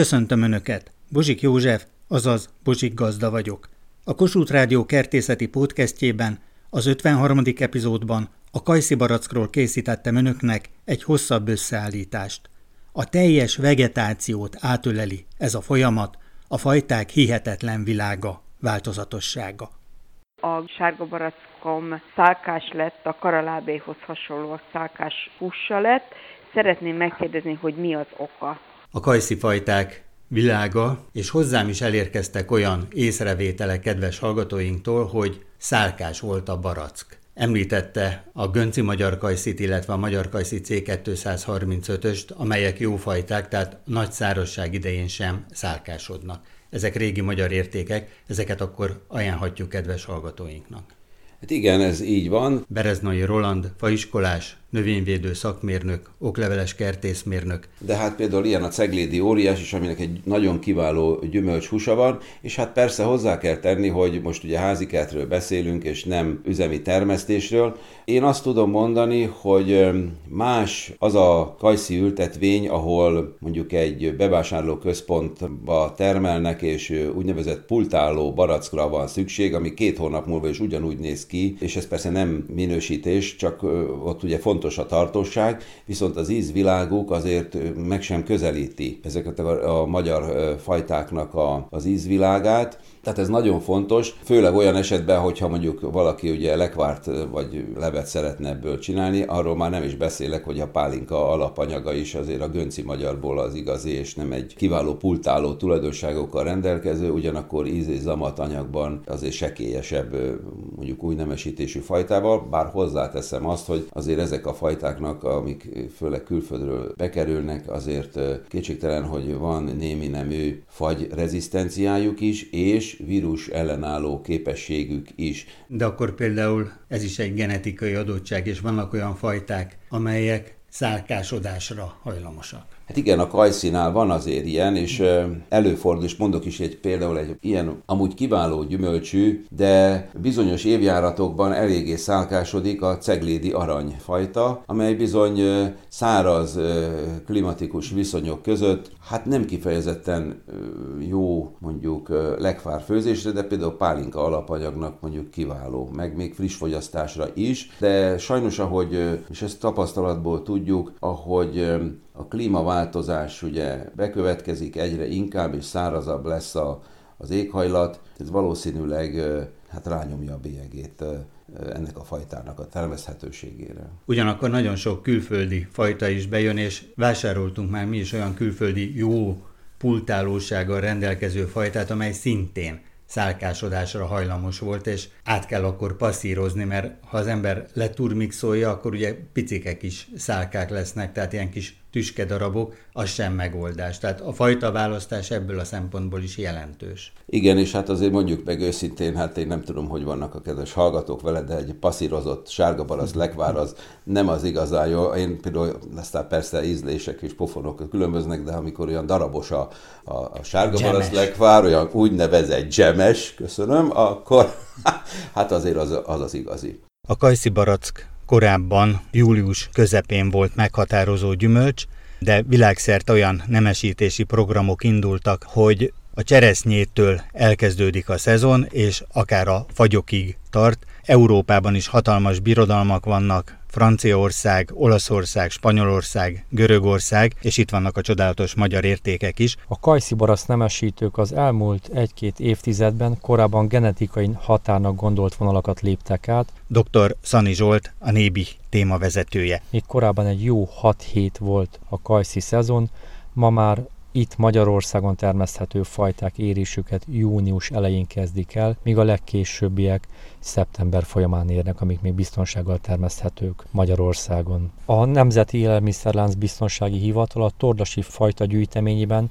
Köszöntöm Önöket! Bozsik József, azaz Bozsik Gazda vagyok. A Kossuth Rádió kertészeti podcastjében, az 53. epizódban a Kajszi barackról készítettem Önöknek egy hosszabb összeállítást. A teljes vegetációt átöleli ez a folyamat, a fajták hihetetlen világa, változatossága. A sárga barackom szálkás lett, a karalábéhoz hasonló a szálkás hússa lett. Szeretném megkérdezni, hogy mi az oka. A kajszi fajták világa, és hozzám is elérkeztek olyan észrevételek kedves hallgatóinktól, hogy szálkás volt a barack. Említette a Gönci Magyar Kajszit, illetve a Magyar Kajszi C235-öst, amelyek jó fajták, tehát nagy szárosság idején sem szálkásodnak. Ezek régi magyar értékek, ezeket akkor ajánlhatjuk kedves hallgatóinknak. Hát igen, ez így van. Bereznai Roland, faiskolás, növényvédő szakmérnök, okleveles kertészmérnök. De hát például ilyen a ceglédi óriás is, aminek egy nagyon kiváló gyümölcshúsa van, és hát persze hozzá kell tenni, hogy most ugye házikertről beszélünk, és nem üzemi termesztésről. Én azt tudom mondani, hogy más az a kajszi ültetvény, ahol mondjuk egy bevásárló központba termelnek, és úgynevezett pultáló barackra van szükség, ami két hónap múlva is ugyanúgy néz ki, és ez persze nem minősítés, csak ott ugye fontos fontos a tartóság, viszont az ízviláguk azért meg sem közelíti ezeket a, a magyar fajtáknak a, az ízvilágát, tehát ez nagyon fontos, főleg olyan esetben, hogyha mondjuk valaki ugye lekvárt vagy levet szeretne ebből csinálni, arról már nem is beszélek, hogy a pálinka alapanyaga is azért a gönci magyarból az igazi, és nem egy kiváló pultáló tulajdonságokkal rendelkező, ugyanakkor íz és zamat anyagban azért sekélyesebb mondjuk új nemesítésű fajtával, bár hozzáteszem azt, hogy azért ezek a fajtáknak, amik főleg külföldről bekerülnek, azért kétségtelen, hogy van némi nemű fagy rezisztenciájuk is, és vírus ellenálló képességük is. De akkor például ez is egy genetikai adottság, és vannak olyan fajták, amelyek szálkásodásra hajlamosak. Hát igen, a kajszinál van azért ilyen, és előfordul, és mondok is egy például egy ilyen amúgy kiváló gyümölcsű, de bizonyos évjáratokban eléggé szálkásodik a ceglédi aranyfajta, amely bizony száraz klimatikus viszonyok között, hát nem kifejezetten jó mondjuk lekvár főzésre, de például pálinka alapanyagnak mondjuk kiváló, meg még friss fogyasztásra is, de sajnos ahogy, és ezt tapasztalatból tudjuk, ahogy a klímaváltozás ugye bekövetkezik egyre inkább, és szárazabb lesz a, az éghajlat, ez valószínűleg hát rányomja a bélyegét ennek a fajtának a termeszhetőségére. Ugyanakkor nagyon sok külföldi fajta is bejön, és vásároltunk már mi is olyan külföldi jó pultálósággal rendelkező fajtát, amely szintén szálkásodásra hajlamos volt, és át kell akkor passzírozni, mert ha az ember leturmixolja, akkor ugye picikek is szálkák lesznek, tehát ilyen kis tüskedarabok, az sem megoldás. Tehát a fajta választás ebből a szempontból is jelentős. Igen, és hát azért mondjuk meg őszintén, hát én nem tudom, hogy vannak a kedves hallgatók vele, de egy passzírozott sárga barasz lekvár az nem az igazán jó. Én például, aztán persze ízlések és pofonok különböznek, de amikor olyan darabos a, a, a sárga gemes. barasz lekvár, olyan úgynevezett gemes, köszönöm, akkor hát azért az az, az igazi. A kajszi barack korábban július közepén volt meghatározó gyümölcs, de világszerte olyan nemesítési programok indultak, hogy a cseresznyétől elkezdődik a szezon, és akár a fagyokig tart. Európában is hatalmas birodalmak vannak, Franciaország, Olaszország, Spanyolország, Görögország, és itt vannak a csodálatos magyar értékek is. A kajszi barasz nemesítők az elmúlt egy-két évtizedben korábban genetikai határnak gondolt vonalakat léptek át. Dr. Szani Zsolt, a Nébi témavezetője. Még korábban egy jó 6 hét volt a kajszi szezon, ma már itt Magyarországon termeszthető fajták érésüket június elején kezdik el, míg a legkésőbbiek szeptember folyamán érnek, amik még biztonsággal termeszthetők Magyarországon. A Nemzeti Élelmiszerlánc Biztonsági Hivatal a Tordasi fajta gyűjteményében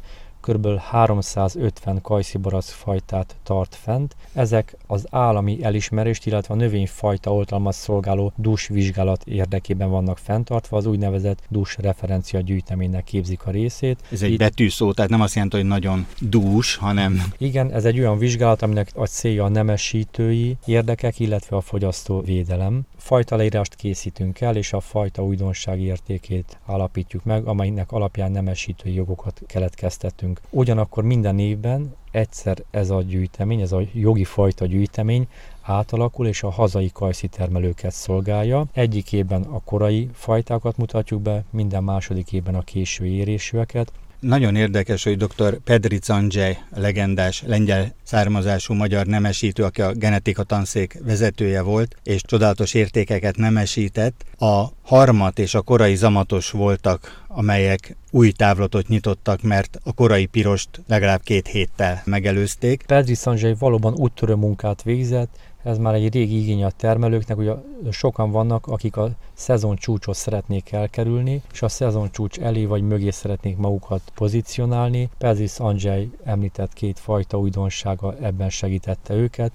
kb. 350 kajszibarasz fajtát tart fent. Ezek az állami elismerést, illetve a növényfajta oltalmat szolgáló DUS vizsgálat érdekében vannak fenntartva, az úgynevezett DUS referencia gyűjteménynek képzik a részét. Ez egy Itt... betűszó, tehát nem azt jelenti, hogy nagyon dús, hanem... Igen, ez egy olyan vizsgálat, aminek a célja a nemesítői érdekek, illetve a fogyasztó védelem. Fajta leírást készítünk el, és a fajta újdonság értékét állapítjuk meg, amelynek alapján nemesítői jogokat keletkeztettünk termelünk. Ugyanakkor minden évben egyszer ez a gyűjtemény, ez a jogi fajta gyűjtemény átalakul, és a hazai kajszi termelőket szolgálja. Egyik évben a korai fajtákat mutatjuk be, minden második évben a késő érésűeket, nagyon érdekes, hogy dr. Pedric Andrzej, legendás lengyel származású magyar nemesítő, aki a genetika tanszék vezetője volt, és csodálatos értékeket nemesített, a harmat és a korai zamatos voltak, amelyek új távlatot nyitottak, mert a korai pirost legalább két héttel megelőzték. Pedric Andrzej valóban úttörő munkát végzett, ez már egy régi igény a termelőknek, ugye sokan vannak, akik a szezon csúcsot szeretnék elkerülni, és a szezon csúcs elé vagy mögé szeretnék magukat pozícionálni. Pezis Andrzej említett két fajta újdonsága ebben segítette őket,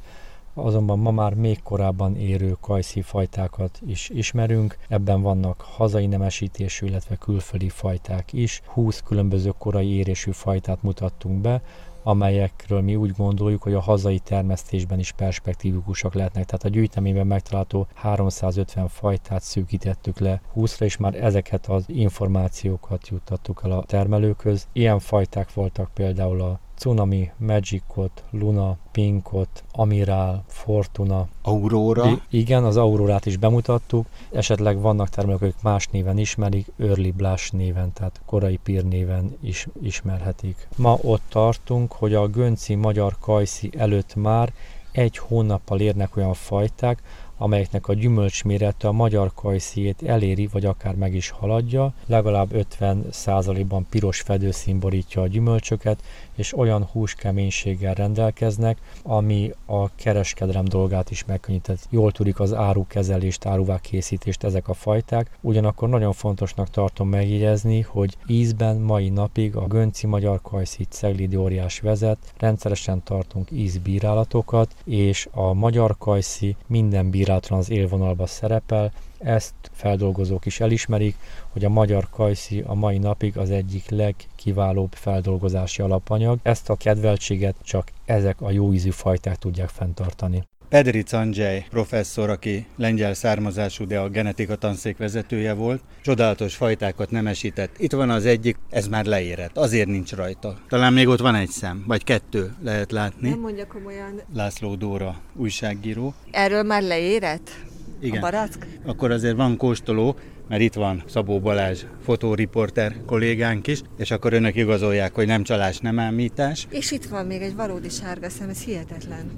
azonban ma már még korábban érő kajszi fajtákat is ismerünk, ebben vannak hazai nemesítésű, illetve külföldi fajták is. 20 különböző korai érésű fajtát mutattunk be, amelyekről mi úgy gondoljuk, hogy a hazai termesztésben is perspektívikusak lehetnek. Tehát a gyűjteményben megtalálható 350 fajtát szűkítettük le 20-ra, és már ezeket az információkat juttattuk el a termelőköz. Ilyen fajták voltak például a Tsunami, Magicot, Luna, Pinkot, Amiral, Fortuna. Aurora? I- igen, az Aurorát is bemutattuk. Esetleg vannak termelők, akik más néven ismerik, Early Blush néven, tehát korai pír néven is ismerhetik. Ma ott tartunk, hogy a Gönci magyar kajszi előtt már egy hónappal érnek olyan fajták, amelyeknek a gyümölcsmérete a magyar kajszijét eléri, vagy akár meg is haladja, legalább 50%-ban piros fedőszín borítja a gyümölcsöket, és olyan húskeménységgel rendelkeznek, ami a kereskedelem dolgát is megkönnyített. Jól tudik az árukezelést, áruvá készítést ezek a fajták, ugyanakkor nagyon fontosnak tartom megjegyezni, hogy ízben mai napig a Gönci Magyar Kajszit Ceglidi óriás vezet, rendszeresen tartunk ízbírálatokat, és a Magyar Kajszi minden bírálaton az élvonalba szerepel, ezt feldolgozók is elismerik, hogy a magyar kajszi a mai napig az egyik legkiválóbb feldolgozási alapanyag. Ezt a kedveltséget csak ezek a jó ízű fajták tudják fenntartani. Pedri Andrzej professzor, aki lengyel származású, de a genetika tanszék vezetője volt, csodálatos fajtákat nemesített. Itt van az egyik, ez már leérett, azért nincs rajta. Talán még ott van egy szem, vagy kettő lehet látni. Nem mondja komolyan. László Dóra, újságíró. Erről már leérett? Igen. A barack? Akkor azért van kóstoló, mert itt van Szabó Balázs fotóriporter kollégánk is, és akkor önök igazolják, hogy nem csalás, nem ámítás. És itt van még egy valódi sárga szem, ez hihetetlen.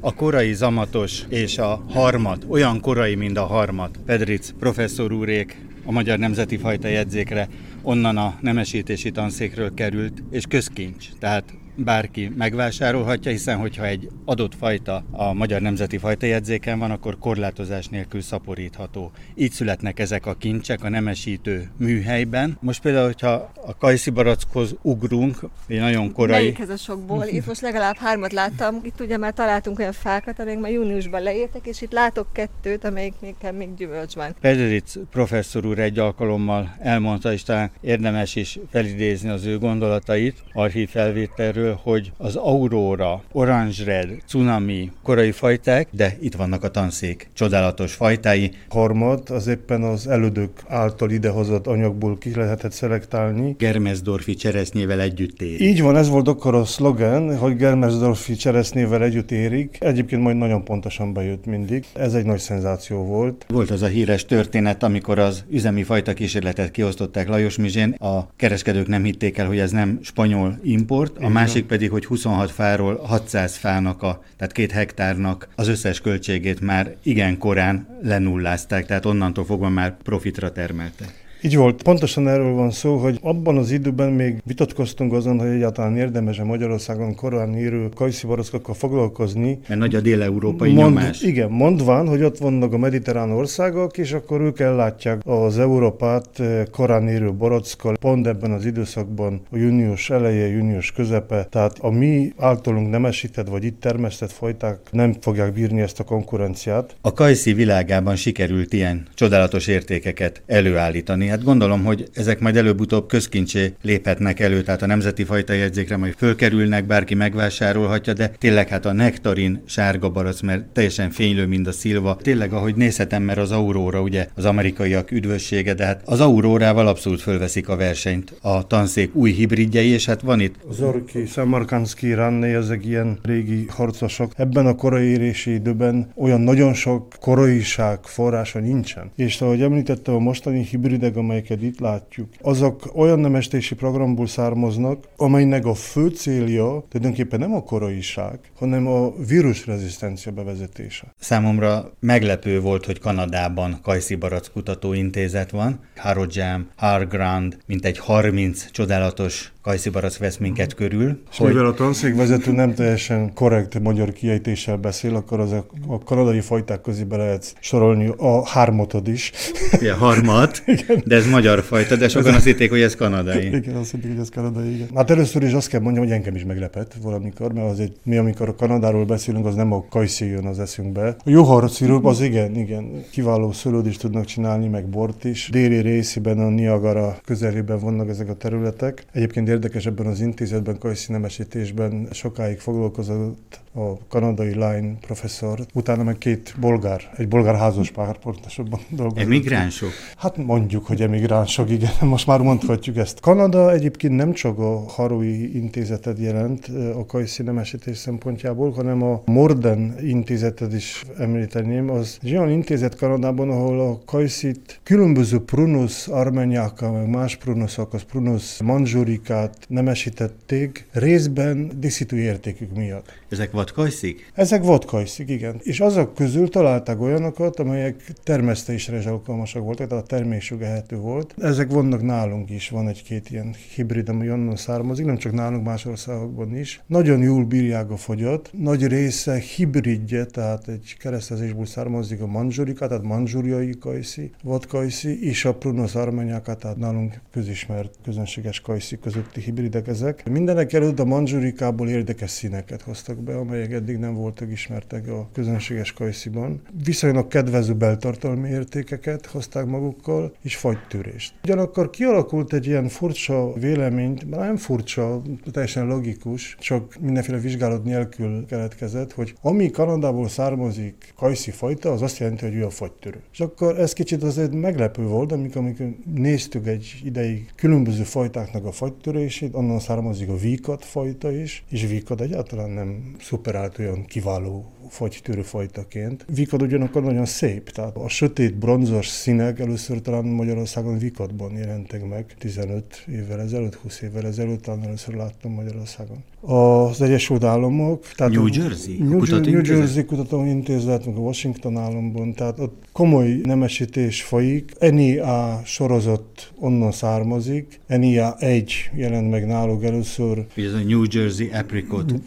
A korai zamatos és a harmat, olyan korai, mint a harmat, Pedric professzor úrék a Magyar Nemzeti Fajta jegyzékre onnan a nemesítési tanszékről került, és közkincs. Tehát bárki megvásárolhatja, hiszen hogyha egy adott fajta a Magyar Nemzeti Fajtajegyzéken van, akkor korlátozás nélkül szaporítható. Így születnek ezek a kincsek a nemesítő műhelyben. Most például, hogyha a kajszi barackhoz ugrunk, egy nagyon korai... Melyikhez a sokból? Itt most legalább hármat láttam, itt ugye már találtunk olyan fákat, amelyek már júniusban leértek, és itt látok kettőt, amelyik még, még gyümölcs van. Pederic professzor úr egy alkalommal elmondta, és talán érdemes is felidézni az ő gondolatait archív felvételről, erről, hogy az Aurora, Orange Red, Tsunami korai fajták, de itt vannak a tanszék csodálatos fajtái. Harmad az éppen az elődök által idehozott anyagból ki lehetett szelektálni. Germesdorfi cseresznyével együtt érik. Így van, ez volt akkor a szlogen, hogy Germesdorfi cseresznyével együtt érik. Egyébként majd nagyon pontosan bejött mindig. Ez egy nagy szenzáció volt. Volt az a híres történet, amikor az üzemi fajta kísérletet kiosztották Lajos Mizsén, a kereskedők nem hitték el, hogy ez nem spanyol import, a másik másik pedig, hogy 26 fáról 600 fának, a, tehát két hektárnak az összes költségét már igen korán lenullázták, tehát onnantól fogva már profitra termeltek. Így volt. Pontosan erről van szó, hogy abban az időben még vitatkoztunk azon, hogy egyáltalán érdemes a Magyarországon korán írő kajszivaroszkokkal foglalkozni. Mert nagy a dél-európai Mond, nyomás. Igen, mondván, hogy ott vannak a mediterrán országok, és akkor ők ellátják az Európát eh, korán írő borockkal, pont ebben az időszakban, a június eleje, június közepe, tehát a mi általunk nemesített vagy itt termesztett fajták nem fogják bírni ezt a konkurenciát. A kajszi világában sikerült ilyen csodálatos értékeket előállítani Hát gondolom, hogy ezek majd előbb-utóbb közkincsé léphetnek elő, tehát a nemzeti fajta jegyzékre majd fölkerülnek, bárki megvásárolhatja, de tényleg hát a nektarin sárga barac, mert teljesen fénylő, mint a szilva. Tényleg, ahogy nézhetem, mert az Aurora ugye az amerikaiak üdvössége, de hát az Aurórával abszolút fölveszik a versenyt a tanszék új hibridjei, és hát van itt. Zorki, Samarkanszki, Ranné, ezek ilyen régi harcosok. Ebben a korai érési időben olyan nagyon sok koraiság forrása nincsen. És ahogy említettem, a mostani hibridek, amelyeket itt látjuk, azok olyan nemestési programból származnak, amelynek a fő célja tulajdonképpen nem a koraiság, hanem a vírusrezisztencia bevezetése. Számomra meglepő volt, hogy Kanadában Kajszi Barack Kutatóintézet van, Harojam, Hargrand, mint egy 30 csodálatos kajszibarac vesz minket körül. És hogy... mivel a tanszékvezető nem teljesen korrekt magyar kiejtéssel beszél, akkor az a, a kanadai fajták közé be lehet sorolni a hármatod is. Ja, harmat, igen. De ez magyar fajta, de sokan azt hitték, hogy ez kanadai. Igen, azt hitték, hogy ez kanadai, igen. Hát először is azt kell mondjam, hogy engem is meglepett valamikor, mert azért mi, amikor a Kanadáról beszélünk, az nem a kajszi jön az eszünkbe. A juharszirup az igen, igen, kiváló szőlőt is tudnak csinálni, meg bort is. Déli részében a Niagara közelében vannak ezek a területek. Egyébként érdekes ebben az intézetben, kajszínemesítésben sokáig foglalkozott a kanadai Line professzor, utána meg két bolgár, egy bolgár házas pár pontosabban dolgozott. Emigránsok? Hát mondjuk, hogy emigránsok, igen, most már mondhatjuk ezt. Kanada egyébként nem csak a Harui intézetet jelent a kajszínemesítés szempontjából, hanem a Morden intézetet is említeném. Az egy olyan intézet Kanadában, ahol a kajszit különböző prunus armeniákkal, meg más prunuszok, az prunus manzsurikát nemesítették, részben díszítő értékük miatt. Ezek vadkajszik? Ezek vadkajszik, igen. És azok közül találtak olyanokat, amelyek termesztésre is alkalmasak voltak, tehát a termésük ehető volt. Ezek vannak nálunk is, van egy-két ilyen hibrid, ami onnan származik, nem csak nálunk, más országokban is. Nagyon jól bírják a fogyat, nagy része hibridje, tehát egy keresztezésből származik a manzsurika, tehát manzsuriai kajszi, vadkajszi, és a prunus armanyáka, tehát nálunk közismert közönséges kajszi közötti hibridek ezek. Mindenek előtt a manzsurikából érdekes színeket hoztak be, amelyek eddig nem voltak ismertek a közönséges kajsziban. Viszonylag kedvező beltartalmi értékeket hozták magukkal, és fagytűrést. Ugyanakkor kialakult egy ilyen furcsa vélemény, nem furcsa, teljesen logikus, csak mindenféle vizsgálat nélkül keletkezett, hogy ami Kanadából származik kajszi fajta, az azt jelenti, hogy ő a fagytörő. És akkor ez kicsit azért meglepő volt, amikor, amikor néztük egy ideig különböző fajtáknak a fagytörését, onnan származik a víkat fajta is, és víkat egyáltalán nem szuperált olyan kiváló fagytörő fajtaként. Vikad ugyanakkor nagyon szép, tehát a sötét bronzos színek először talán Magyarországon vikadban jelentek meg 15 évvel ezelőtt, 20 évvel ezelőtt, talán először láttam Magyarországon. Az Egyesült Államok, tehát New Jersey, New, New Jersey Kutatóintézet, meg a Washington államban, tehát ott komoly nemesítés folyik. NIA sorozat onnan származik, NIA 1 jelent meg náluk először. Ez a New Jersey Apricot 1.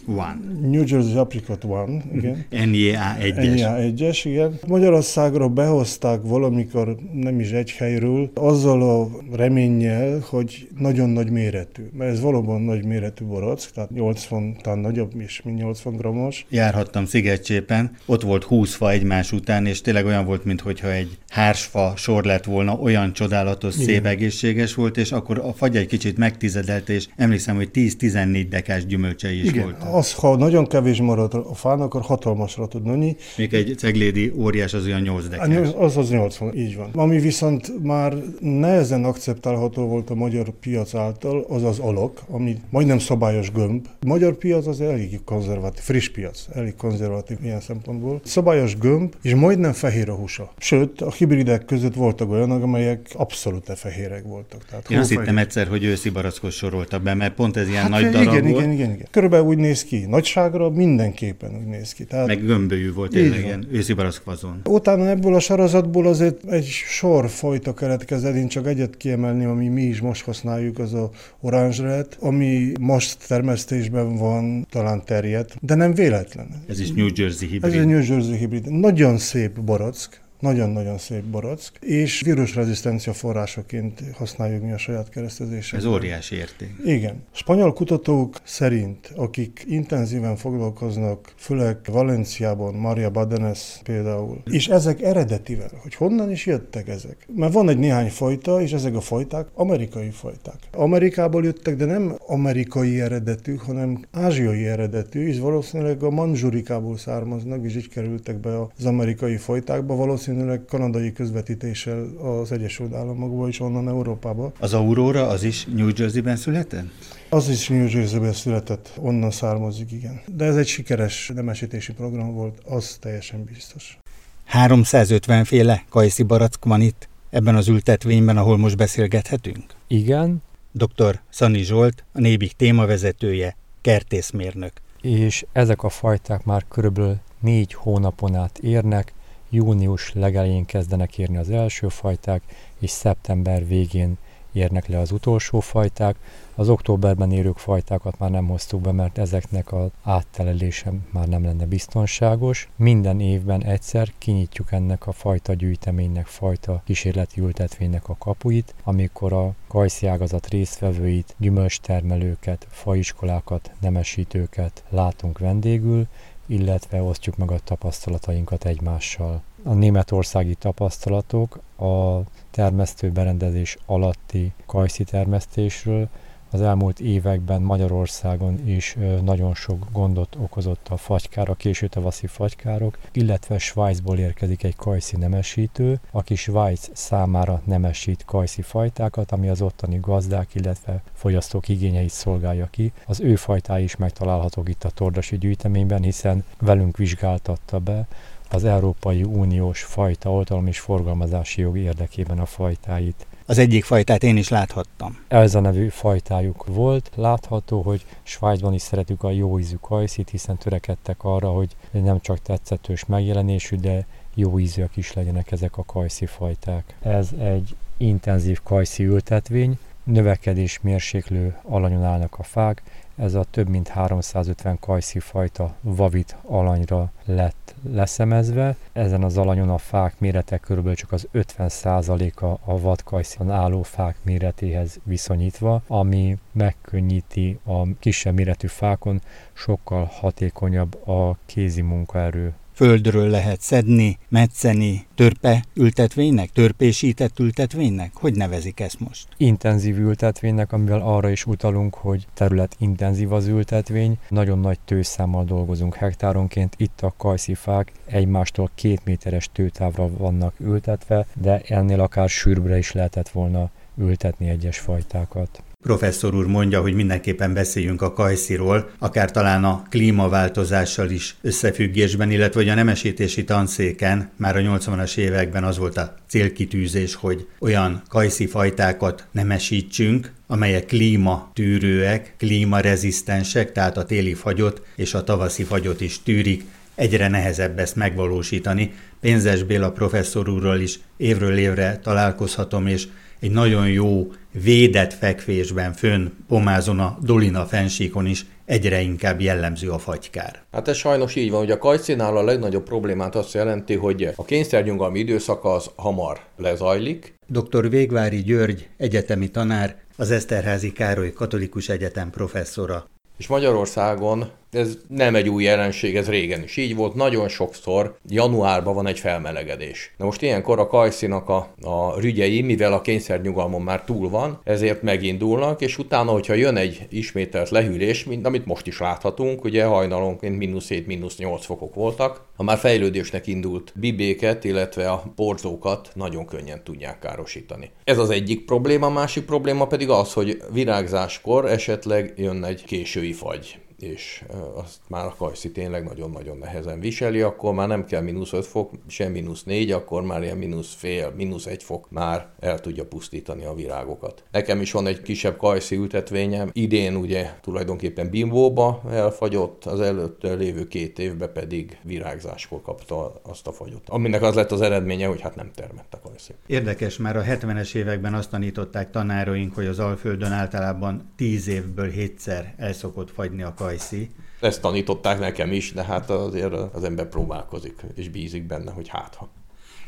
New Jersey Apricot 1, igen. NIA 1-es. NIA 1-es, igen. Magyarországra behozták valamikor, nem is egy helyről, azzal a reménnyel, hogy nagyon nagy méretű. Mert ez valóban nagy méretű barack, tehát 80, talán nagyobb is, mint 80 grammos. Járhattam Szigetcsépen, ott volt 20 fa egymás után, és tényleg olyan volt, mintha egy hársfa sor lett volna, olyan csodálatos, Igen. szép, egészséges volt, és akkor a fagy egy kicsit megtizedelt, és emlékszem, hogy 10-14 dekás gyümölcsei is Igen. voltak. Az, ha nagyon kevés marad a fán, akkor hatalmasra tud nőni. Még egy ceglédi óriás az olyan 8 dekás. Az az 80, így van. Ami viszont már nehezen akceptálható volt a magyar piac által, az az alak, ami majdnem szabályos gömb. A magyar piac az elég konzervatív, friss piac, elég konzervatív ilyen szempontból. Szabályos gömb, és majdnem fehér a húsa. Sőt, a hibridek között voltak olyanok, amelyek abszolút fehérek voltak. Tehát Én azt hittem egyszer, hogy őszi barackot soroltak be, mert pont ez ilyen hát, nagy igen, darab igen, volt. igen, igen, igen. Körülbelül úgy néz ki. Nagyságra mindenképpen úgy néz ki. Tehát... Meg gömbölyű volt tényleg ilyen őszi barack fazon. Utána ebből a sorozatból azért egy sor fajta keletkezett, én csak egyet kiemelném, ami mi is most használjuk, az a oranzsret, ami most termesztésben van, talán terjedt, de nem véletlen. Ez is New Jersey hibrid. Ez egy New Jersey hibrid. Nagyon szép barack, nagyon-nagyon szép borock, és vírusrezisztencia forrásoként használjuk mi a saját keresztezésre. Ez óriási érték. Igen. Spanyol kutatók szerint, akik intenzíven foglalkoznak, főleg Valenciában, Maria Badenes például, és ezek eredetivel, hogy honnan is jöttek ezek. Mert van egy néhány fajta, és ezek a fajták amerikai fajták. Amerikából jöttek, de nem amerikai eredetű, hanem ázsiai eredetű, és valószínűleg a manzsurikából származnak, és így kerültek be az amerikai fajtákba, valószínűleg kanadai közvetítéssel az Egyesült Államokba és onnan Európába. Az Aurora az is New Jersey-ben született? Az is New Jersey-ben született, onnan származik, igen. De ez egy sikeres nemesítési program volt, az teljesen biztos. 350 féle kajszi barack van itt, ebben az ültetvényben, ahol most beszélgethetünk? Igen. Dr. Szani Zsolt, a Nébik témavezetője, kertészmérnök. És ezek a fajták már körülbelül négy hónapon át érnek, június legelején kezdenek érni az első fajták, és szeptember végén érnek le az utolsó fajták. Az októberben érők fajtákat már nem hoztuk be, mert ezeknek az áttelelése már nem lenne biztonságos. Minden évben egyszer kinyitjuk ennek a fajta gyűjteménynek, fajta kísérleti ültetvénynek a kapuit, amikor a kajszi ágazat gyümölcstermelőket, faiskolákat, nemesítőket látunk vendégül, illetve osztjuk meg a tapasztalatainkat egymással. A németországi tapasztalatok a termesztő berendezés alatti kajszi termesztésről az elmúlt években Magyarországon is nagyon sok gondot okozott a fagykár, a késő tavaszi fagykárok, illetve Svájcból érkezik egy kajszi nemesítő, aki Svájc számára nemesít kajszi fajtákat, ami az ottani gazdák, illetve fogyasztók igényeit szolgálja ki. Az ő fajtái is megtalálhatók itt a Tordasi gyűjteményben, hiszen velünk vizsgáltatta be az Európai Uniós fajta oltalom és forgalmazási jog érdekében a fajtáit. Az egyik fajtát én is láthattam. Ez a nevű fajtájuk volt. Látható, hogy Svájcban is szeretük a jó ízű kajszit, hiszen törekedtek arra, hogy nem csak tetszetős megjelenésű, de jó ízűek is legyenek ezek a kajszi fajták. Ez egy intenzív kajszi ültetvény, növekedés mérséklő alanyon állnak a fák, ez a több mint 350 kajszi fajta vavit alanyra lett leszemezve. Ezen az alanyon a fák mérete körülbelül csak az 50%-a a vadkajszon álló fák méretéhez viszonyítva, ami megkönnyíti a kisebb méretű fákon sokkal hatékonyabb a kézi munkaerő földről lehet szedni, metszeni, törpe ültetvénynek, törpésített ültetvénynek? Hogy nevezik ezt most? Intenzív ültetvénynek, amivel arra is utalunk, hogy terület intenzív az ültetvény. Nagyon nagy tőszámmal dolgozunk hektáronként. Itt a kajszifák egymástól két méteres tőtávra vannak ültetve, de ennél akár sűrűbre is lehetett volna ültetni egyes fajtákat. Professzor úr mondja, hogy mindenképpen beszéljünk a kajsziról, akár talán a klímaváltozással is összefüggésben, illetve hogy a nemesítési tanszéken már a 80-as években az volt a célkitűzés, hogy olyan kajszi fajtákat nemesítsünk, amelyek klímatűrőek, klímarezisztensek, tehát a téli fagyot és a tavaszi fagyot is tűrik, egyre nehezebb ezt megvalósítani. Pénzes Béla professzor úrral is évről évre találkozhatom, és egy nagyon jó védett fekvésben fönn pomázon a Dolina fensíkon is egyre inkább jellemző a fagykár. Hát ez sajnos így van, hogy a kajcinál a legnagyobb problémát azt jelenti, hogy a kényszernyugalmi időszaka az hamar lezajlik. Dr. Végvári György, egyetemi tanár, az Eszterházi Károly Katolikus Egyetem professzora. És Magyarországon ez nem egy új jelenség, ez régen is így volt. Nagyon sokszor januárban van egy felmelegedés. Na most ilyenkor a kajszinak a, a rügyei, mivel a kényszernyugalmon már túl van, ezért megindulnak, és utána, hogyha jön egy ismételt lehűlés, mint amit most is láthatunk, ugye hajnalonként mínusz 7, mínusz 8 fokok voltak, ha már fejlődésnek indult bibéket, illetve a porzókat nagyon könnyen tudják károsítani. Ez az egyik probléma, a másik probléma pedig az, hogy virágzáskor esetleg jön egy késői fagy és azt már a kajszi tényleg nagyon-nagyon nehezen viseli, akkor már nem kell mínusz 5 fok, sem mínusz 4, akkor már ilyen mínusz fél, mínusz 1 fok már el tudja pusztítani a virágokat. Nekem is van egy kisebb kajszi ültetvényem, idén ugye tulajdonképpen bimbóba elfagyott, az előtt lévő két évben pedig virágzáskor kapta azt a fagyot. Aminek az lett az eredménye, hogy hát nem termett a kajszi. Érdekes, már a 70-es években azt tanították tanáraink, hogy az Alföldön általában 10 évből 7-szer el szokott fagyni a kajszi Kajszi. Ezt tanították nekem is, de hát azért az ember próbálkozik, és bízik benne, hogy hát ha.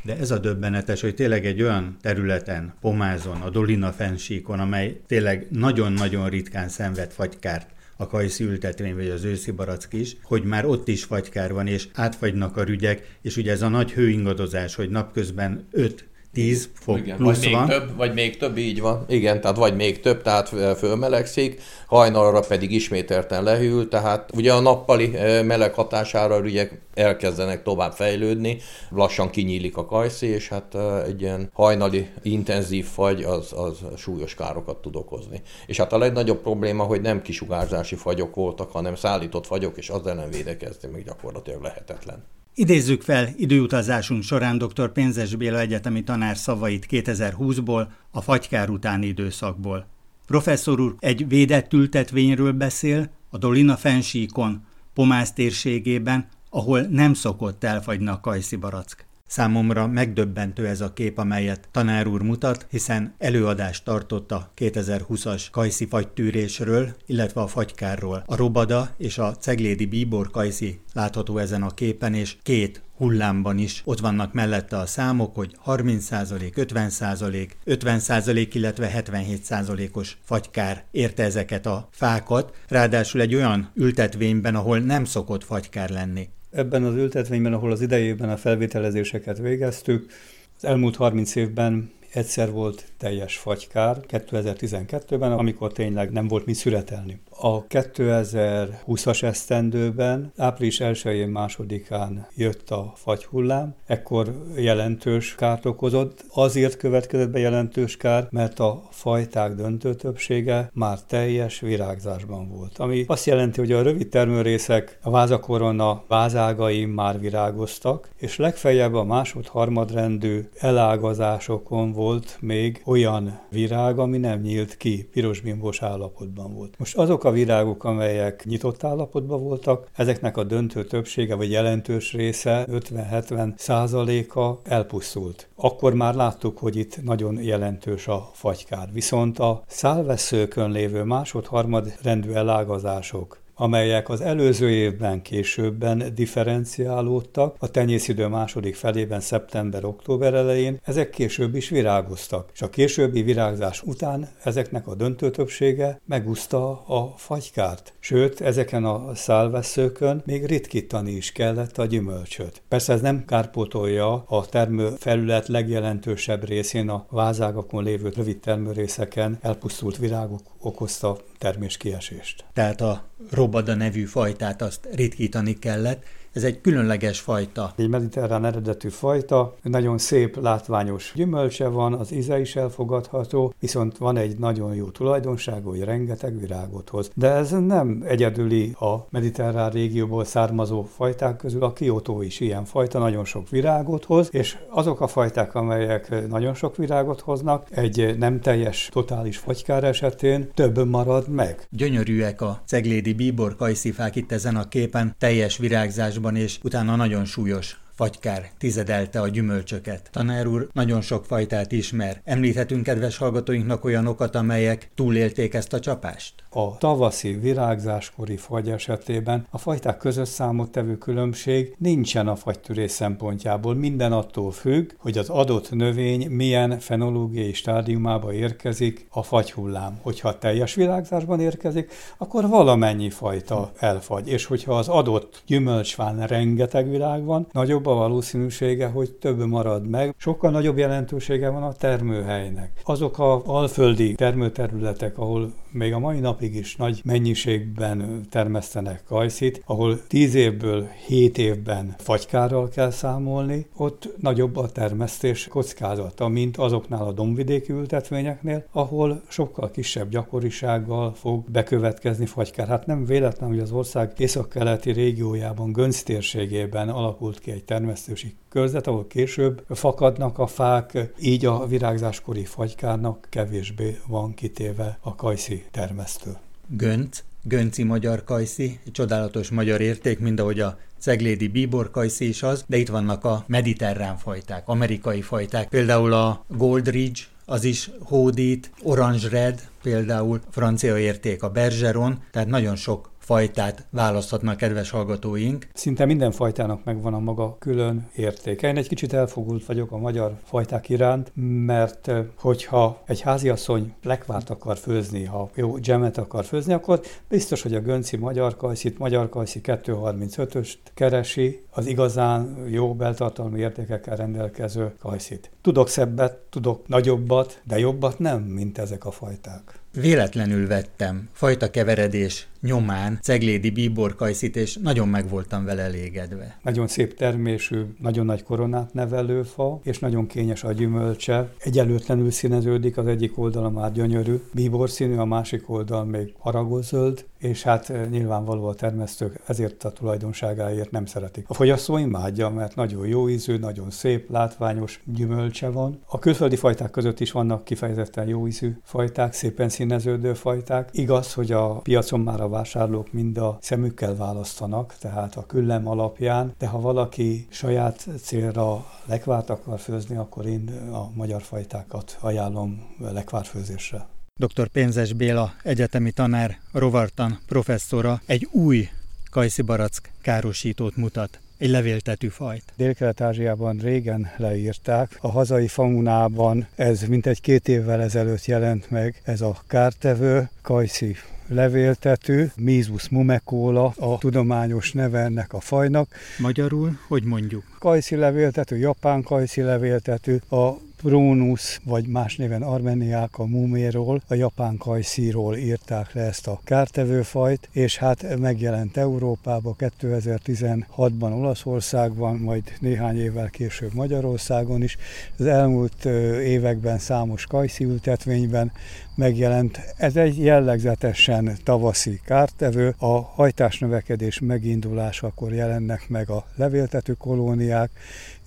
De ez a döbbenetes, hogy tényleg egy olyan területen, Pomázon, a Dolina fensíkon, amely tényleg nagyon-nagyon ritkán szenved fagykárt, a kajszi ültetvény vagy az őszi barack is, hogy már ott is fagykár van, és átfagynak a rügyek, és ugye ez a nagy hőingadozás, hogy napközben 5 10 fok Igen, plusz vagy még van. több, vagy még több, így van. Igen, tehát vagy még több, tehát fölmelegszik, hajnalra pedig ismételten lehűl, tehát ugye a nappali meleg hatására ugye elkezdenek tovább fejlődni, lassan kinyílik a kajszi, és hát egy ilyen hajnali intenzív fagy az, az súlyos károkat tud okozni. És hát a legnagyobb probléma, hogy nem kisugárzási fagyok voltak, hanem szállított fagyok, és az ellen védekezni még gyakorlatilag lehetetlen. Idézzük fel időutazásunk során dr. Pénzes Béla egyetemi tanár szavait 2020-ból, a fagykár utáni időszakból. Professzor úr egy védett ültetvényről beszél, a Dolina fensíkon, Pomász térségében, ahol nem szokott elfagyni a kajszi barack. Számomra megdöbbentő ez a kép, amelyet tanár úr mutat, hiszen előadást tartott a 2020-as kajszi fagytűrésről, illetve a fagykárról. A robada és a ceglédi bíbor kajszi látható ezen a képen, és két hullámban is ott vannak mellette a számok, hogy 30%, 50%, 50%, illetve 77%-os fagykár érte ezeket a fákat, ráadásul egy olyan ültetvényben, ahol nem szokott fagykár lenni. Ebben az ültetvényben, ahol az idejében a felvételezéseket végeztük, az elmúlt 30 évben egyszer volt teljes fagykár, 2012-ben, amikor tényleg nem volt mit szüretelni. A 2020-as esztendőben, április 1-én, másodikán jött a fagyhullám, ekkor jelentős kárt okozott. Azért következett be jelentős kár, mert a fajták döntő többsége már teljes virágzásban volt. Ami azt jelenti, hogy a rövid termőrészek, a vázakorona vázágai már virágoztak, és legfeljebb a másod-harmadrendű elágazásokon volt még olyan virág, ami nem nyílt ki, pirosbimbos állapotban volt. Most azok a virágok, amelyek nyitott állapotban voltak, ezeknek a döntő többsége, vagy jelentős része, 50-70 százaléka elpusztult. Akkor már láttuk, hogy itt nagyon jelentős a fagykár. Viszont a szálveszőkön lévő másod-harmad rendű elágazások, amelyek az előző évben későbben differenciálódtak, a tenyészidő második felében, szeptember-október elején, ezek később is virágoztak. És a későbbi virágzás után ezeknek a döntő többsége megúszta a fagykárt. Sőt, ezeken a szálveszőkön még ritkítani is kellett a gyümölcsöt. Persze ez nem kárpótolja a termőfelület legjelentősebb részén a vázágakon lévő rövid termőrészeken elpusztult virágok okozta terméskiesést. Tehát a robada nevű fajtát azt ritkítani kellett, ez egy különleges fajta. Egy mediterrán eredetű fajta, nagyon szép, látványos gyümölcse van, az íze is elfogadható, viszont van egy nagyon jó tulajdonság, hogy rengeteg virágot hoz. De ez nem egyedüli a mediterrán régióból származó fajták közül, a kiotó is ilyen fajta, nagyon sok virágot hoz, és azok a fajták, amelyek nagyon sok virágot hoznak, egy nem teljes, totális fagykár esetén több marad meg. Gyönyörűek a ceglédi bíbor kajszifák itt ezen a képen, teljes virágzásban városban, és utána nagyon súlyos fagykár tizedelte a gyümölcsöket. Tanár úr nagyon sok fajtát ismer. Említhetünk kedves hallgatóinknak olyanokat, amelyek túlélték ezt a csapást? A tavaszi virágzáskori fagy esetében a fajták között számottevő különbség nincsen a fagytűrés szempontjából. Minden attól függ, hogy az adott növény milyen fenológiai stádiumába érkezik a fagyhullám. Hogyha teljes virágzásban érkezik, akkor valamennyi fajta elfagy. És hogyha az adott gyümölcsván rengeteg virág van, nagyobb a valószínűsége, hogy több marad meg. Sokkal nagyobb jelentősége van a termőhelynek. Azok a alföldi termőterületek, ahol még a mai napig is nagy mennyiségben termesztenek kajszit, ahol 10 évből 7 évben fagykárral kell számolni, ott nagyobb a termesztés kockázata, mint azoknál a dombvidéki ültetvényeknél, ahol sokkal kisebb gyakorisággal fog bekövetkezni fagykár. Hát nem véletlen, hogy az ország északkeleti régiójában, Gönc térségében alakult ki egy termesztési körzet, ahol később fakadnak a fák, így a virágzáskori fagykárnak kevésbé van kitéve a kajszi termesztő. Gönc, Gönci magyar kajszi, csodálatos magyar érték, mind ahogy a ceglédi bíbor kajszi is az, de itt vannak a mediterrán fajták, amerikai fajták, például a Goldridge, az is hódít, Orange Red, például francia érték a Bergeron, tehát nagyon sok fajtát választhatnak kedves hallgatóink? Szinte minden fajtának megvan a maga külön értéke. Én egy kicsit elfogult vagyok a magyar fajták iránt, mert hogyha egy háziasszony lekvárt akar főzni, ha jó dzsemet akar főzni, akkor biztos, hogy a Gönci magyar kajszit, magyar kajszi 235-öst keresi, az igazán jó beltartalmi értékekkel rendelkező kajszit. Tudok szebbet, tudok nagyobbat, de jobbat nem, mint ezek a fajták. Véletlenül vettem fajta keveredés nyomán ceglédi bíborkajszit, és nagyon meg voltam vele elégedve. Nagyon szép termésű, nagyon nagy koronát nevelő fa, és nagyon kényes a gyümölcse. Egyelőtlenül színeződik, az egyik oldala már gyönyörű, bíbor színű, a másik oldal még haragozöld, és hát eh, nyilvánvaló a termesztők ezért a tulajdonságáért nem szeretik. A fogyasztó imádja, mert nagyon jó ízű, nagyon szép, látványos gyümölcse van. A külföldi fajták között is vannak kifejezetten jó ízű fajták, szépen színeződő fajták. Igaz, hogy a piacon már a vásárlók mind a szemükkel választanak, tehát a küllem alapján, de ha valaki saját célra lekvárt akar főzni, akkor én a magyar fajtákat ajánlom lekvárfőzésre. Dr. Pénzes Béla, egyetemi tanár, rovartan professzora egy új kajszibarack károsítót mutat egy levéltetű fajt. Dél-Kelet-Ázsiában régen leírták. A hazai faunában ez mintegy két évvel ezelőtt jelent meg, ez a kártevő, kajszi levéltető, Mizus mumekóla a tudományos neve ennek a fajnak. Magyarul, hogy mondjuk? Kajszi levéltető, japán kajszi levéltető, a Prunus, vagy más néven Armeniák a muméról, a japán kajszíról írták le ezt a kártevőfajt, és hát megjelent Európába 2016-ban Olaszországban, majd néhány évvel később Magyarországon is. Az elmúlt években számos kajszi ültetvényben megjelent. Ez egy jellegzetesen tavaszi kártevő. A hajtásnövekedés megindulásakor jelennek meg a levéltető kolóniák,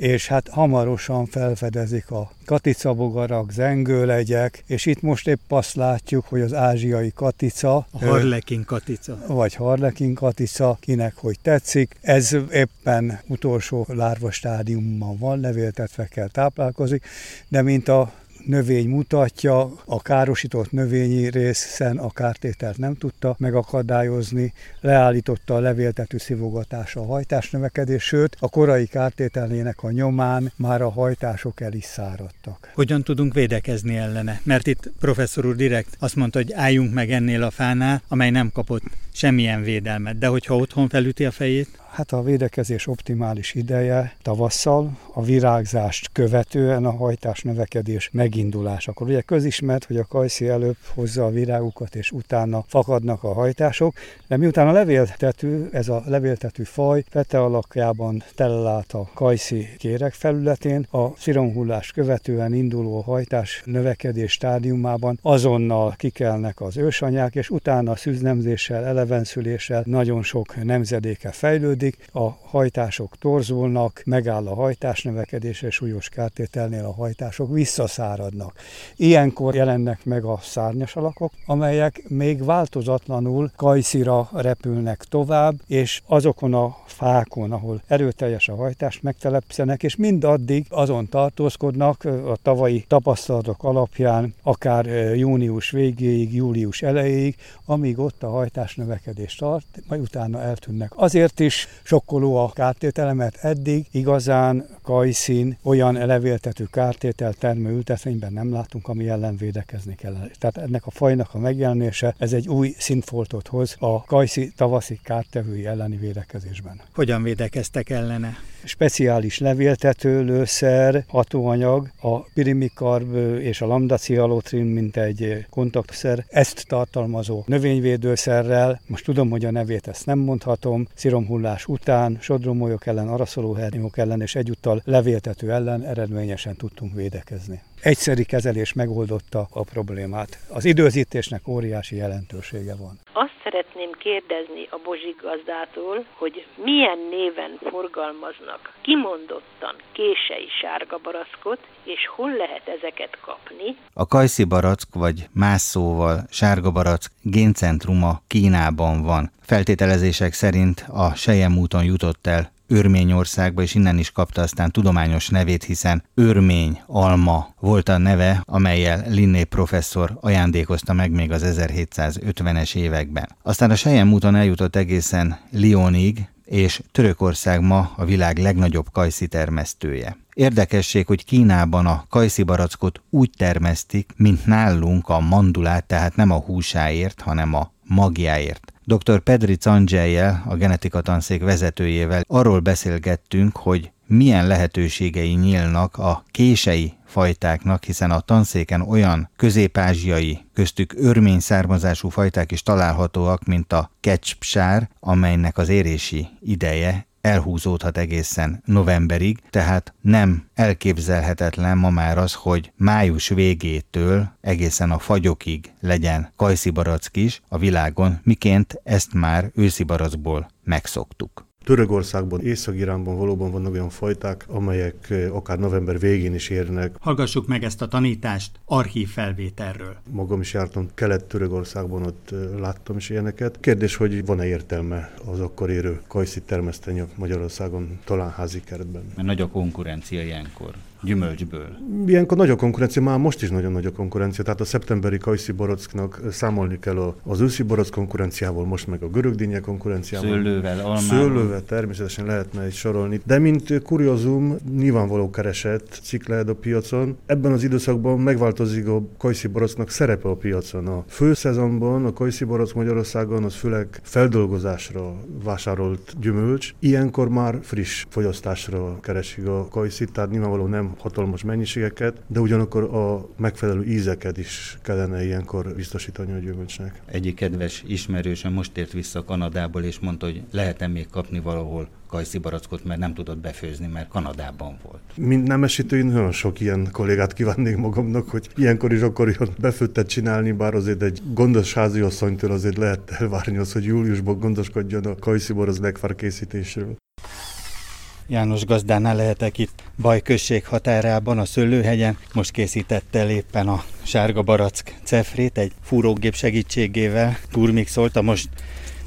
és hát hamarosan felfedezik a katicabogarak, zengőlegyek, és itt most épp azt látjuk, hogy az ázsiai katica, a harlekin katica, vagy harlekin katica, kinek hogy tetszik, ez éppen utolsó lárva stádiumban van, levéltetvekkel táplálkozik, de mint a növény mutatja, a károsított növényi részen a kártételt nem tudta megakadályozni, leállította a levéltető szivogatása a hajtás növekedés, sőt a korai kártételnének a nyomán már a hajtások el is száradtak. Hogyan tudunk védekezni ellene? Mert itt professzor úr direkt azt mondta, hogy álljunk meg ennél a fánál, amely nem kapott semmilyen védelmet, de hogyha otthon felüti a fejét? Hát a védekezés optimális ideje tavasszal, a virágzást követően a hajtás növekedés megindulásakor. Ugye közismert, hogy a kajszi előbb hozza a virágukat, és utána fakadnak a hajtások, de miután a levéltető, ez a levéltető faj fete alakjában telelát a kajszi kérek felületén, a sziromhullás követően induló hajtás növekedés stádiumában azonnal kikelnek az ősanyák, és utána szűznemzéssel, elevenszüléssel nagyon sok nemzedéke fejlődik, működik, a hajtások torzulnak, megáll a hajtás növekedés, és súlyos kártételnél a hajtások visszaszáradnak. Ilyenkor jelennek meg a szárnyas alakok, amelyek még változatlanul kajszira repülnek tovább, és azokon a fákon, ahol erőteljes a hajtás, megtelepszenek, és mindaddig azon tartózkodnak a tavalyi tapasztalatok alapján, akár június végéig, július elejéig, amíg ott a hajtás növekedés tart, majd utána eltűnnek. Azért is sokkoló a kártétele, mert eddig igazán kajszín olyan levéltető kártétel termő ültetvényben nem látunk, ami ellen védekezni kell. Tehát ennek a fajnak a megjelenése, ez egy új szintfoltot hoz a kajszi tavaszi kártevői elleni védekezésben. Hogyan védekeztek ellene? Speciális levéltetőlőszer, hatóanyag, a pirimikarb és a lambdacialotrin, mint egy kontaktszer, ezt tartalmazó növényvédőszerrel, most tudom, hogy a nevét ezt nem mondhatom, sziromhullás után sodromolyok ellen, araszolóhernyók ellen és egyúttal levéltető ellen eredményesen tudtunk védekezni egyszeri kezelés megoldotta a problémát. Az időzítésnek óriási jelentősége van. Szeretném kérdezni a Bozsik gazdától, hogy milyen néven forgalmaznak kimondottan kései sárga barackot, és hol lehet ezeket kapni. A kajszi barack, vagy más szóval sárga barack géncentruma Kínában van. Feltételezések szerint a Sejem úton jutott el Örményországba, és innen is kapta aztán tudományos nevét, hiszen örmény alma volt a neve, amelyel Linné professzor ajándékozta meg még az 1750-es években. Aztán a Sejem úton eljutott egészen Lyonig, és Törökország ma a világ legnagyobb kajszi termesztője. Érdekesség, hogy Kínában a kajszi barackot úgy termesztik, mint nálunk a mandulát, tehát nem a húsáért, hanem a magjáért. Dr. Pedri Candzselyel, a genetika tanszék vezetőjével arról beszélgettünk, hogy milyen lehetőségei nyílnak a kései fajtáknak, hiszen a tanszéken olyan közép-ázsiai, köztük örmény származású fajták is találhatóak, mint a kecspsár, amelynek az érési ideje elhúzódhat egészen novemberig, tehát nem elképzelhetetlen ma már az, hogy május végétől egészen a fagyokig legyen kajszibarack is a világon, miként ezt már őszibarackból megszoktuk. Törökországban, Észak-Iránban valóban vannak olyan fajták, amelyek akár november végén is érnek. Hallgassuk meg ezt a tanítást archív felvételről. Magam is jártam Kelet-Törökországban, ott láttam is ilyeneket. Kérdés, hogy van-e értelme az akkor érő kajszit termeszteni Magyarországon, talán házi kertben. Mert nagy a konkurencia ilyenkor gyümölcsből. Ilyenkor nagy a konkurencia, már most is nagyon nagy a konkurencia, tehát a szeptemberi kajszi borocknak számolni kell az őszi borock konkurenciával, most meg a görög dinnye konkurenciával. Szőlővel, almával. Szőlővel természetesen lehetne egy sorolni, de mint kuriozum, nyilvánvaló keresett cikk lehet a piacon. Ebben az időszakban megváltozik a kajszi borocknak szerepe a piacon. A főszezonban a kajszi borock Magyarországon az főleg feldolgozásra vásárolt gyümölcs. Ilyenkor már friss fogyasztásra keresik a kajszit, tehát nyilvánvaló nem hatalmas mennyiségeket, de ugyanakkor a megfelelő ízeket is kellene ilyenkor biztosítani a gyümölcsnek. Egyik kedves ismerősöm most ért vissza Kanadából, és mondta, hogy lehet-e még kapni valahol kajszi barackot, mert nem tudott befőzni, mert Kanadában volt. Mint nemesítő, én nagyon sok ilyen kollégát kívánnék magamnak, hogy ilyenkor is akkor befőttet csinálni, bár azért egy gondos háziasszonytól azért lehet elvárni az, hogy júliusban gondoskodjon a kajszi barack készítésről. János gazdánál lehetek itt Bajközség határában, a Szőlőhegyen. Most készítette el éppen a sárga barack cefrét egy fúrógép segítségével. Turmixolta, most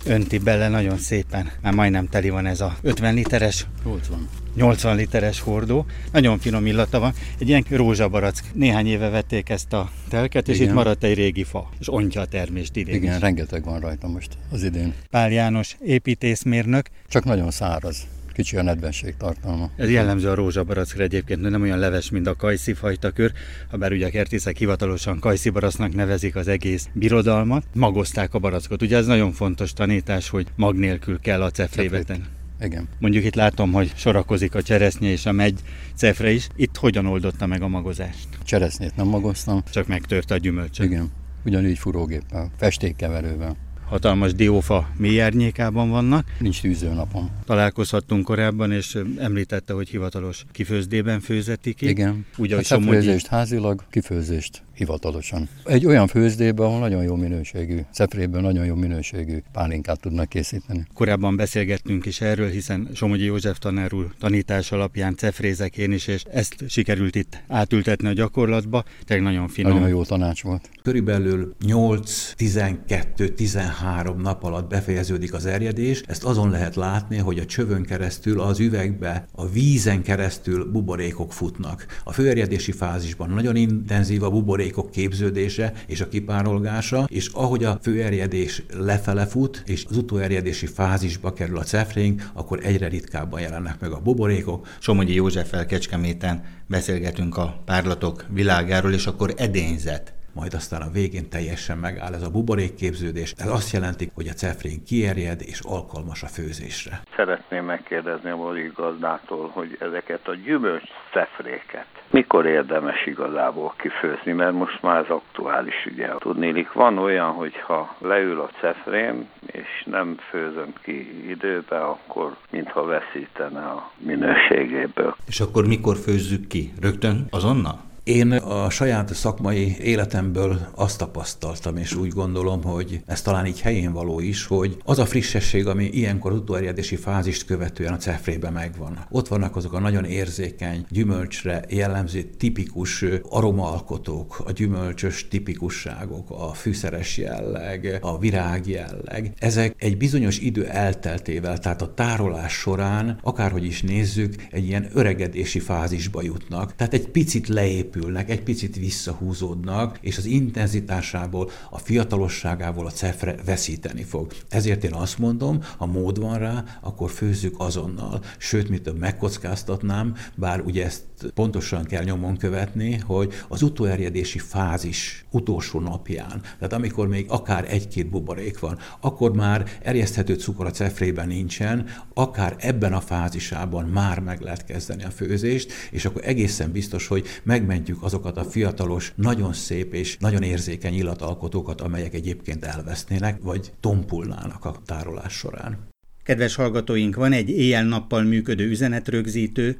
önti bele nagyon szépen. Már majdnem teli van ez a 50 literes. 80. 80 literes hordó. Nagyon finom illata van. Egy ilyen rózsabarack. Néhány éve vették ezt a telket, és Igen. itt maradt egy régi fa. És ontja a termést idén Igen, is. rengeteg van rajta most az idén. Pál János építészmérnök. Csak nagyon száraz kicsi a nedvenség tartalma. Ez jellemző a rózsabarackra egyébként, nem olyan leves, mint a kajszi fajta kör, ha bár ugye a kertészek hivatalosan kajszi baracnak nevezik az egész birodalmat, magozták a barackot. Ugye ez nagyon fontos tanítás, hogy mag nélkül kell a cefrébe tenni. Igen. Mondjuk itt látom, hogy sorakozik a cseresznye és a megy cefre is. Itt hogyan oldotta meg a magozást? Cseresznyét nem magoztam. Csak megtörte a gyümölcsöt. Igen. Ugyanígy furógéppel, festékkeverővel hatalmas diófa mély árnyékában vannak. Nincs tűzőnapon. Találkozhattunk korábban, és említette, hogy hivatalos kifőzdében főzeti ki. Igen. Úgy, hát főzést házilag, kifőzést hivatalosan. Egy olyan főzdében, ahol nagyon jó minőségű, szepréből nagyon jó minőségű pálinkát tudnak készíteni. Korábban beszélgettünk is erről, hiszen Somogyi József tanár úr tanítás alapján cefrézek én is, és ezt sikerült itt átültetni a gyakorlatba. Tehát nagyon finom. Nagyon jó tanács volt. Körülbelül 8-12-13 nap alatt befejeződik az erjedés. Ezt azon lehet látni, hogy a csövön keresztül, az üvegbe, a vízen keresztül buborékok futnak. A főerjedési fázisban nagyon intenzív a buborék buborékok képződése és a kipárolgása, és ahogy a főerjedés lefele fut, és az utóerjedési fázisba kerül a cefrénk, akkor egyre ritkábban jelennek meg a buborékok. Somogyi Józseffel Kecskeméten beszélgetünk a párlatok világáról, és akkor edényzet majd aztán a végén teljesen megáll ez a buborékképződés. Ez azt jelenti, hogy a cefrén kierjed és alkalmas a főzésre. Szeretném megkérdezni a borik gazdától, hogy ezeket a gyümölcs cefréket mikor érdemes igazából kifőzni, mert most már ez aktuális ugye. Tudnélik, van olyan, hogy ha leül a cefrém, és nem főzöm ki időbe, akkor mintha veszítene a minőségéből. És akkor mikor főzzük ki? Rögtön azonnal? Én a saját szakmai életemből azt tapasztaltam, és úgy gondolom, hogy ez talán így helyén való is, hogy az a frissesség, ami ilyenkor utóerjedési fázist követően a cefrében megvan. Ott vannak azok a nagyon érzékeny, gyümölcsre jellemző tipikus aromaalkotók, a gyümölcsös tipikusságok, a fűszeres jelleg, a virág jelleg. Ezek egy bizonyos idő elteltével, tehát a tárolás során, akárhogy is nézzük, egy ilyen öregedési fázisba jutnak. Tehát egy picit leépülnek, egy picit visszahúzódnak, és az intenzitásából, a fiatalosságából a cefre veszíteni fog. Ezért én azt mondom, ha mód van rá, akkor főzzük azonnal. Sőt, mit több megkockáztatnám, bár ugye ezt pontosan kell nyomon követni, hogy az utóerjedési fázis utolsó napján, tehát amikor még akár egy-két buborék van, akkor már erjeszthető cukor a cefrében nincsen, akár ebben a fázisában már meg lehet kezdeni a főzést, és akkor egészen biztos, hogy megmentjük azokat a fiatalos, nagyon szép és nagyon érzékeny illatalkotókat, amelyek egyébként elvesznének, vagy tompulnának a tárolás során. Kedves hallgatóink, van egy éjjel-nappal működő üzenetrögzítő,